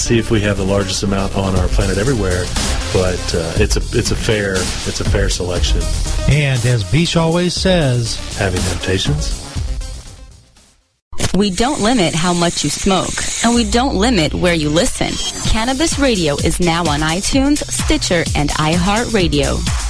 S20: see if we have the largest amount on our planet everywhere but uh, it's a it's a fair it's a fair selection.
S2: And as Beach always says,
S20: having temptations.
S3: We don't limit how much you smoke, and we don't limit where you listen. Cannabis Radio is now on iTunes, Stitcher, and iHeartRadio.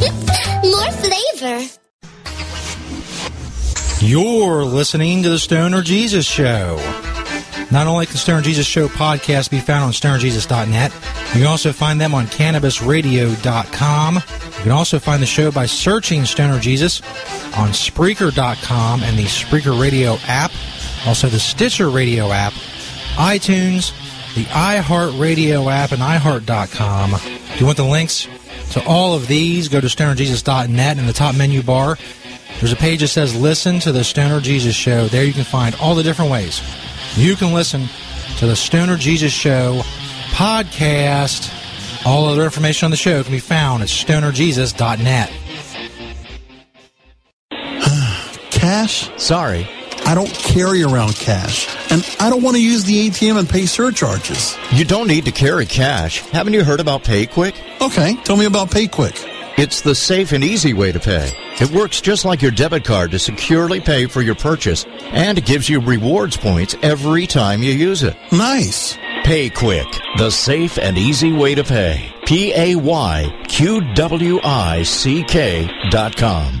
S21: flavor.
S2: You're listening to the Stoner Jesus Show. Not only can the Stoner Jesus Show podcast be found on stonerjesus.net, you can also find them on cannabisradio.com. You can also find the show by searching Stoner Jesus on Spreaker.com and the Spreaker Radio app, also the Stitcher Radio app, iTunes, the iHeartRadio app, and iHeart.com. If you want the links to all of these, go to stonerjesus.net in the top menu bar. There's a page that says Listen to the Stoner Jesus Show. There you can find all the different ways you can listen to the Stoner Jesus Show podcast. All other information on the show can be found at stonerjesus.net.
S4: Cash?
S22: Sorry.
S4: I don't carry around cash, and I don't want to use the ATM and pay surcharges.
S22: You don't need to carry cash. Haven't you heard about PayQwick?
S4: Okay, tell me about PayQwick.
S22: It's the safe and easy way to pay. It works just like your debit card to securely pay for your purchase, and it gives you rewards points every time you use it.
S4: Nice.
S22: PayQwick, the safe and easy way to pay. P A Y Q W I C K dot com.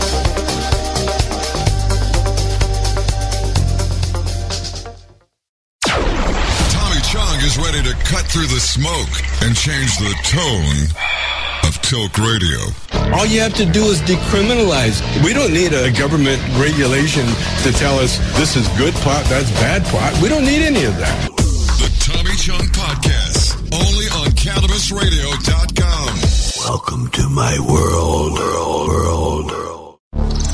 S7: Tommy is ready to cut through the smoke and change the tone of Talk Radio.
S8: All you have to do is decriminalize. We don't need a government regulation to tell us this is good pot, that's bad pot. We don't need any of that.
S7: The Tommy Chong Podcast, only on CannabisRadio.com.
S4: Welcome to my world. world, world.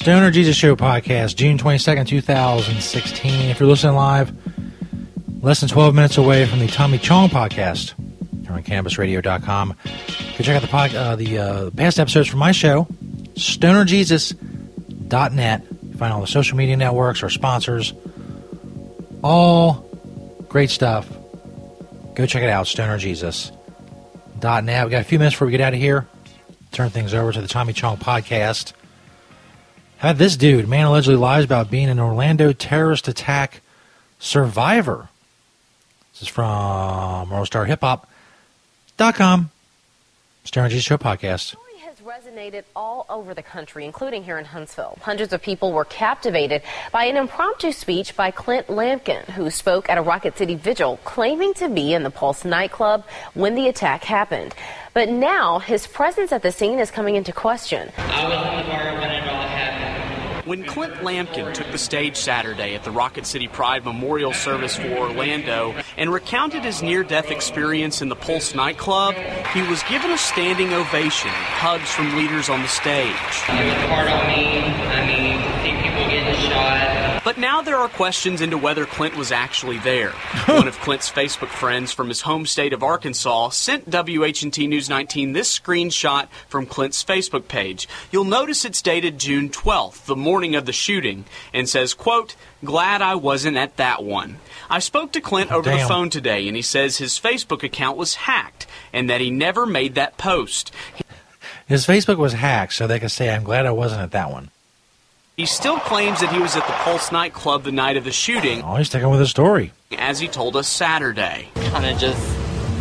S2: Stoner Jesus Show podcast, June 22nd, 2016. If you're listening live, less than 12 minutes away from the Tommy Chong podcast here on CannabisRadio.com. can check out the pod, uh, the uh, past episodes from my show, StonerJesus.net. You find all the social media networks, our sponsors, all great stuff. Go check it out, StonerJesus.net. We got a few minutes before we get out of here. Turn things over to the Tommy Chong podcast. Had this dude, man allegedly lies about being an Orlando terrorist attack survivor. This is from WorldStarHipHop.com. Stoner Jesus Show podcast.
S23: has resonated all over the country, including here in Huntsville. Hundreds of people were captivated by an impromptu speech by Clint Lampkin, who spoke at a Rocket City vigil claiming to be in the Pulse nightclub when the attack happened. But now his presence at the scene is coming into question.
S24: I was in the bar when
S25: Clint Lampkin took the stage Saturday at the Rocket City Pride Memorial Service for Orlando and recounted his near death experience in the Pulse nightclub, he was given a standing ovation and hugs from leaders on the stage.
S26: It was hard on me. I mean, see people getting shot.
S25: But now there are questions into whether Clint was actually there. One of Clint's Facebook friends from his home state of Arkansas sent WHNT News 19 this screenshot from Clint's Facebook page. You'll notice it's dated June 12th, the morning of the shooting, and says, quote, Glad I wasn't at that one. I spoke to Clint oh, over the phone today, and he says his Facebook account was hacked and that he never made that post.
S2: His Facebook was hacked, so they could say, "I'm glad I wasn't at that one."
S25: He still claims that he was at the Pulse nightclub the night of the shooting,
S2: Oh, he's sticking with his story.
S25: as he told us Saturday.
S26: Kind of just,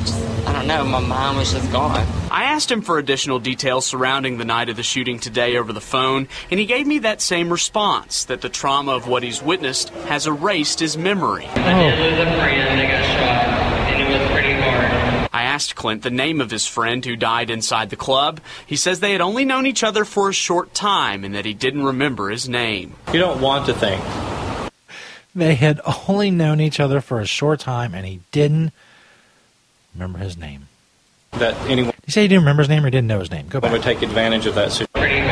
S26: just, I don't know, my mind was just gone.
S25: I asked him for additional details surrounding the night of the shooting today over the phone, and he gave me that same response that the trauma of what he's witnessed has erased his memory. Oh.
S26: I did lose a friend that got shot, and it was pretty hard.
S25: I asked Clint the name of his friend who died inside the club. He says they had only known each other for a short time and that he didn't remember his name.
S27: You don't want to think.
S2: They had only known each other for a short time, and he didn't remember his name.
S27: that anyone
S2: You say he didn't remember his name or didn't know his name? Go back.
S27: would take advantage of that situation.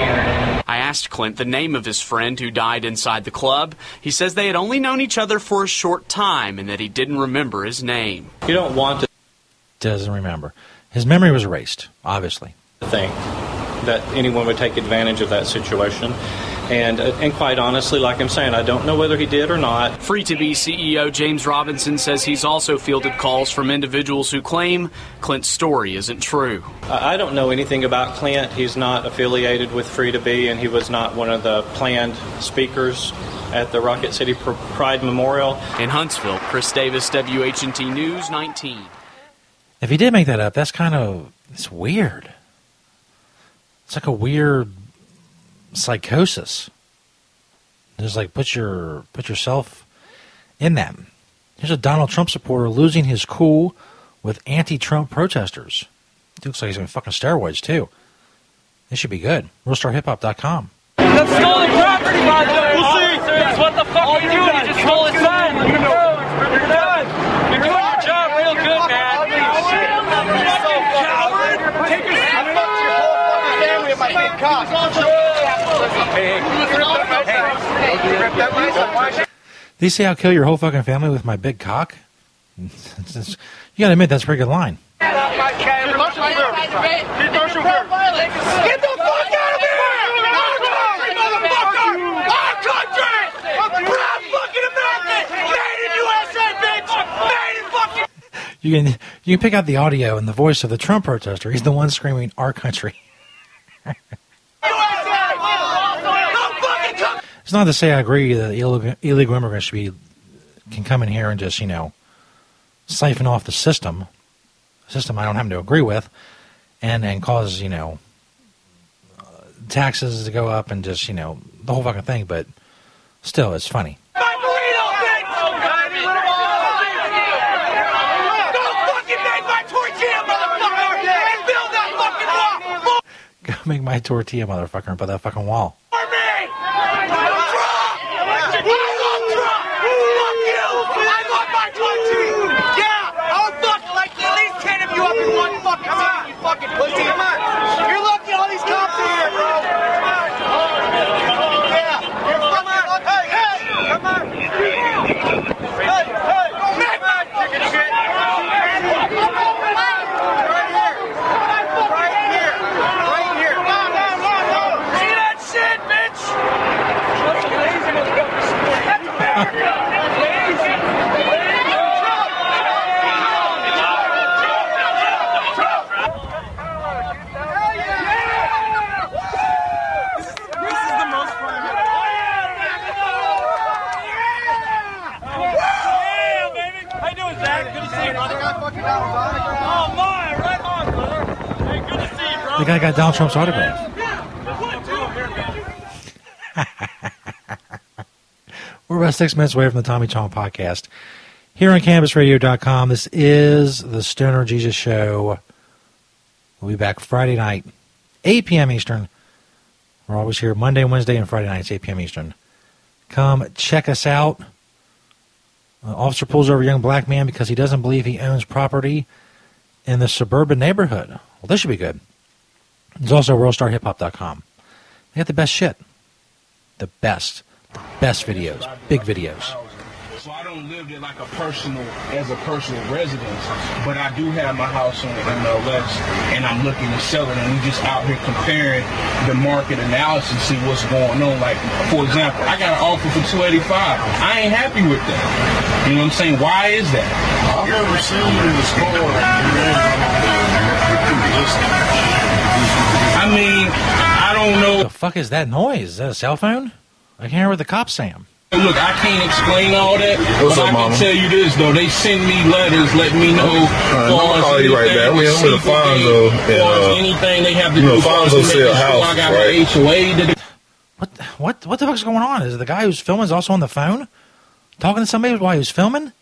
S25: I asked Clint the name of his friend who died inside the club. He says they had only known each other for a short time and that he didn't remember his name.
S27: You don't want to
S2: Doesn't remember. His memory was erased, obviously.
S27: think that anyone would take advantage of that situation. And, uh, and quite honestly, like I'm saying, I don't know whether he did or not.
S25: Free to Be CEO James Robinson says he's also fielded calls from individuals who claim Clint's story isn't true.
S27: I I don't know anything about Clint. He's not affiliated with Free to Be, and he was not one of the planned speakers at the Rocket City Pride Memorial.
S25: In Huntsville, Chris Davis, WHNT News 19.
S2: If he did make that up, that's kind of it's weird. It's like a weird psychosis. Just like put your put yourself in them. Here's a Donald Trump supporter losing his cool with anti-Trump protesters. He looks like he's on fucking steroids too. This should be good. WorldStarHipHop.com.
S24: That's stolen property, by the way. We'll see. Officers, what the fuck are you doing? You just stole his sign. You're done. You're doing your job real good, man. You're so coward. Take your I fucked your whole fucking family with my big cock. Hey, hey, you ripped that myself.
S2: Did you say I'll kill your whole fucking family with my big cock? You gotta admit that's a pretty good line.
S24: Get the fuck out of here! Our country, motherfucker! Our country! Proud fucking American! Made in USA, bitch! Made in fucking
S2: You can you can pick out the audio and the voice of the Trump protester. He's the one screaming "Our country." It's not to say I agree that illegal, immigrants should be can come in here and just you know siphon off the system, a system I don't happen to agree with, and and cause you know taxes to go up and just you know the whole fucking thing. But still, it's funny.
S24: Make my tortilla, motherfucker, and
S2: put that fucking wall.
S24: For me! Trump! I love Trump! Fuck you! I love my country! Yeah! I'll fuck like at least ten of you up in one fucking city, you fucking pussy! Come on! You're lucky all these cops are here, bro! Yeah! You're fucking lucky! Hey! Hey! Come on! Hey! Hey! Go make my fucking shit! Right here! Right here! Right here! No, no, no, no! See that shit, bitch? How you doing, Zach? Good to see you, brother. Oh, my! Right on, brother. Hey, good to see you, bro.
S2: The guy got Donald Trump's autograph. We're about six minutes away from the Tommy Chong podcast. Here on CannabisRadio.com, this is the Stoner Jesus Show. We'll be back Friday night, 8 p.m. Eastern, We're always here Monday, Wednesday, and Friday nights, 8 p.m. Eastern. Come check us out. Uh, officer pulls over a young black man because he doesn't believe he owns property in the suburban neighborhood. Well, this should be good. There's also worldstarhiphop.com. They got the best shit. The best. The best videos. Big videos.
S28: So I don't live there like a personal, as a personal residence, but I do have my house on the MLS, and I'm looking to sell it, and we just out here comparing the market analysis, see what's going on. Like, for example, I got an offer for 285. I ain't happy with that. You know what I'm saying? Why is that?
S19: I've never seen you in the store.
S28: I mean, I don't know.
S2: What the fuck is that noise? Is that a cell phone? I can't hear what the cops saying.
S28: Look, I can't explain all that,
S29: What's
S28: but
S29: up,
S28: I
S29: mama?
S28: can tell you this though. They send me letters, let me know.
S29: All right, I'm gonna call you right back. We I'm with Alfonso, and, uh,
S28: anything they have to
S29: you know,
S28: do. for us
S29: Alfonso
S28: to make
S29: sell
S28: sure I got
S29: right?
S28: HOA. To
S2: What what what the fuck's going on? Is the guy who's filming is also on the phone? Talking to somebody while he was filming?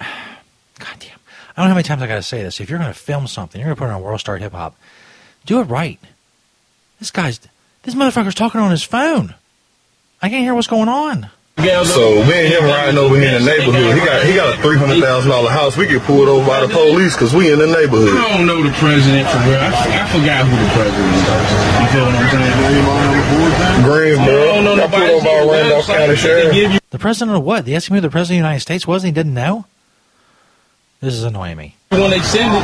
S2: God damn. I don't know how many times I gotta say this. If you're gonna film something, you're gonna put it on World Star Hip Hop, do it right. This guy's this motherfucker's talking on his phone. I can't hear what's going on.
S29: So me and him riding over here in the neighborhood. He got he got a three hundred thousand dollar house. We get pulled over by the police because we in the neighborhood.
S28: I don't know the president for real. I, f- I forgot who the president is. You feel what I'm saying?
S29: Greensboro.
S28: I don't know
S29: I pulled over by
S28: the
S29: Randolph. County Sheriff.
S2: The president of what? They asked him who the president of the United States was and he didn't know? This is annoying me.
S28: when they send it.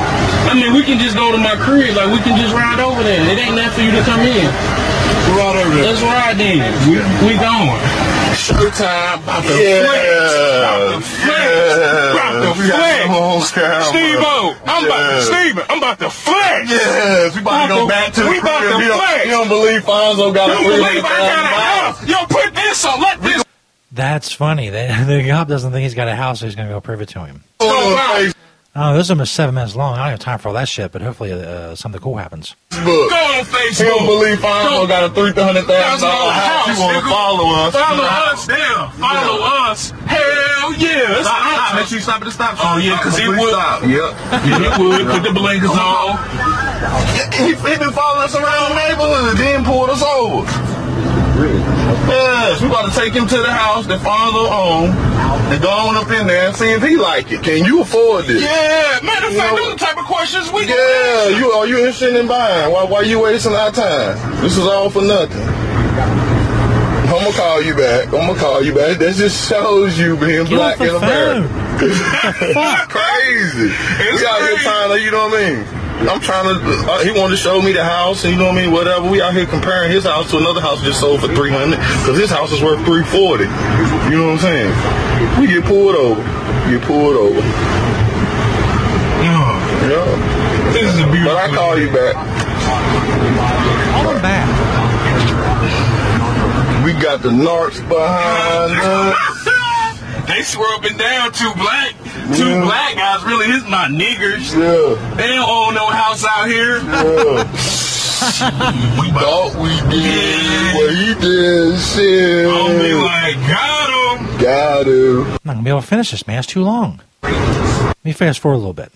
S28: I mean, we can just go to my crib. Like we can just ride over there. It ain't nothing for you to come in.
S19: We're right over there.
S28: Let's ride then. We we going. Showtime. About to
S29: Yeah.
S28: flex. About to
S29: We got
S28: flex.
S29: them on camera.
S28: Steve-O, I'm about
S29: Yeah.
S28: to, Steven, I'm about to flex.
S29: Yes, we about to go back to the
S28: We about to
S29: You don't-
S28: flex.
S29: you don't believe Fonzo got a
S28: You believe I got a
S29: $300,000
S28: house?
S2: That's funny. The, the cop doesn't think he's got a house, so he's going to go prove it to him.
S28: go.
S2: Oh, this is almost seven minutes long. I don't have time for all that shit, but hopefully uh, something cool happens.
S28: Go on Facebook.
S29: He don't believe Fonzo got a three hundred thousand dollar house. He want to follow us.
S28: Follow us, damn. Follow us. Hell yeah. That's awesome.
S29: Make sure you stop at the stop sign.
S28: Oh yeah, because he would.
S29: Yep.
S28: Yeah, he would. Put the blinkers on.
S29: He, he been following us around the neighborhood, then pulled us over. Yes, we about to take him to the house that Fonzo owned and go on up in there and see if he like it. Can you afford this?
S28: Yeah, matter of fact, those are the type of questions we
S29: Yeah, you are you interested in buying? Why why you wasting our time? This is all for nothing. I'm gonna call you back. I'm gonna call you back. That just shows you being
S2: Get
S29: black
S2: off
S29: in America.
S2: Fuck.
S29: Crazy. we out here trying to, you know what I mean? I'm trying to. Uh, he wanted to show me the house, and you know what I mean. Whatever. We out here comparing his house to another house just sold for 300 because his house is worth 340. You know what I'm saying? We get pulled over. Get pulled over. Yeah.
S28: This is a beautiful.
S29: But I call you back.
S2: Call him back.
S29: We got the narcs behind us.
S28: They swear up and down two black, two
S29: Yeah.
S28: black guys. Really, is my niggers.
S29: Yeah.
S28: They don't own no house out here. Yeah.
S29: we thought we did what he did. Shit.
S28: I'll be like, got him.
S29: Got him.
S2: I'm not going to be able to finish this, man. It's too long. Let me fast forward a little bit.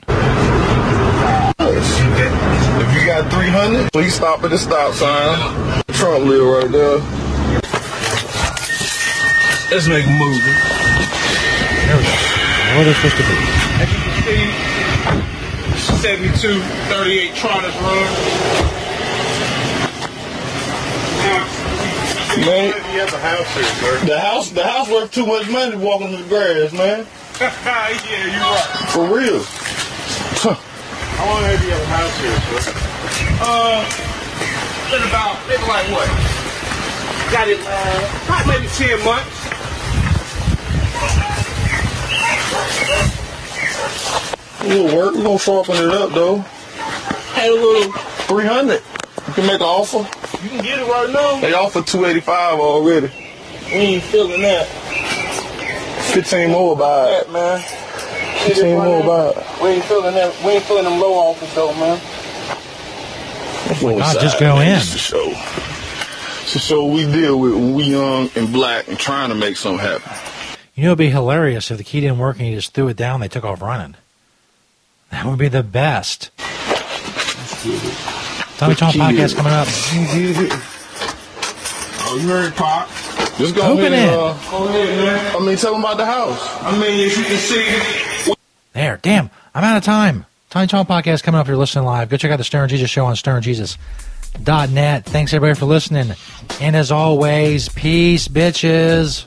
S29: If you got 300, please stop at the stop sign. Trump live right there.
S28: Let's make a movie.
S2: There we go. Now Where they're supposed to be.
S28: As you can see, 72, 38 Trotters Run.
S29: Man,
S28: You have a house here, sir.
S29: the house, the house worth too much money to walk in the grass, man.
S28: yeah, you're right.
S29: For real.
S28: How long have you had a house here, sir? Uh, been about, maybe like what? Got it, uh, probably maybe 10 months.
S29: A little work. We're gonna sharpen it up though.
S28: Had a little,
S29: 300. You can make an offer.
S28: you can get it right now.
S29: They offer 285 already.
S28: We ain't feeling that.
S29: 15 more by it.
S28: That, man.
S29: 15 more by it.
S28: We ain't feeling that. We ain't feeling them low offers though, man.
S29: Go
S2: God,
S29: inside,
S2: just go
S29: man,
S2: in.
S29: Just to show. Just to show we deal with when we young and black and trying to make something happen.
S2: You know, it'd be hilarious if the key didn't work and he just threw it down. They took off running. That would be the best. Tommy
S29: Chong
S2: podcast coming up.
S29: Oh, you heard Pop. Just go
S2: Open
S29: ahead.
S2: it.
S29: Uh, go ahead, man. I mean, tell them about the house. I mean, as you can see,
S2: There, damn, I'm out of time. Tommy Chong Podcast coming up if you're listening live. Go check out the Stoner Jesus Show on stonerjesus.net. Thanks everybody for listening. And as always, peace, bitches.